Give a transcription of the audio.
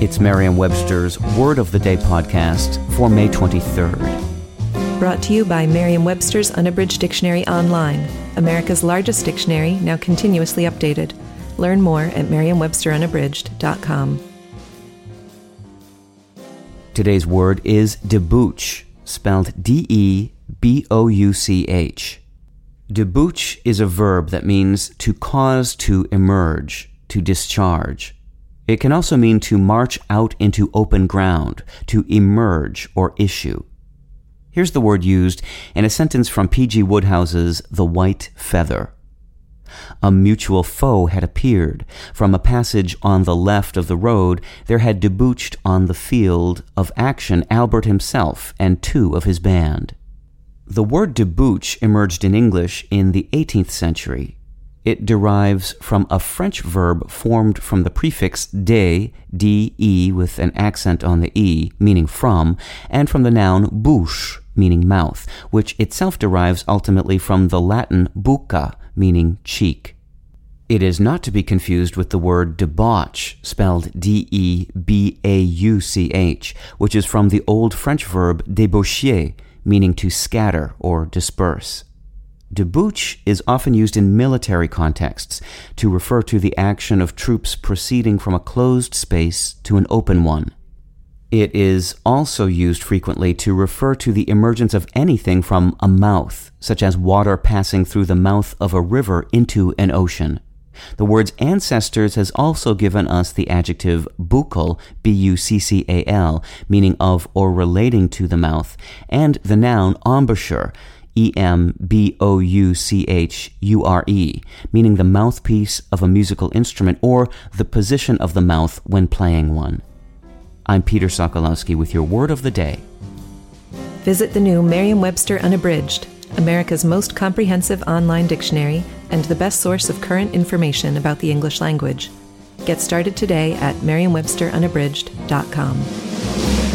It's Merriam Webster's Word of the Day podcast for May 23rd. Brought to you by Merriam Webster's Unabridged Dictionary Online, America's largest dictionary, now continuously updated. Learn more at merriam-websterunabridged.com. Today's word is debouch, spelled D E B O U C H. Debouch is a verb that means to cause to emerge, to discharge. It can also mean to march out into open ground, to emerge or issue. Here's the word used in a sentence from P.G. Wodehouse's The White Feather. A mutual foe had appeared. From a passage on the left of the road, there had debouched on the field of action Albert himself and two of his band. The word debouch emerged in English in the 18th century it derives from a French verb formed from the prefix de, de with an accent on the e, meaning from, and from the noun bouche, meaning mouth, which itself derives ultimately from the Latin bucca, meaning cheek. It is not to be confused with the word debauch, spelled D E B A U C H, which is from the old French verb débaucher, meaning to scatter or disperse. Debouch is often used in military contexts to refer to the action of troops proceeding from a closed space to an open one. It is also used frequently to refer to the emergence of anything from a mouth, such as water passing through the mouth of a river into an ocean. The word's ancestors has also given us the adjective buccal, B-U-C-C-A-L, meaning of or relating to the mouth, and the noun embouchure, E M B O U C H U R E, meaning the mouthpiece of a musical instrument or the position of the mouth when playing one. I'm Peter Sokolowski with your word of the day. Visit the new Merriam Webster Unabridged, America's most comprehensive online dictionary and the best source of current information about the English language. Get started today at merriam-websterunabridged.com.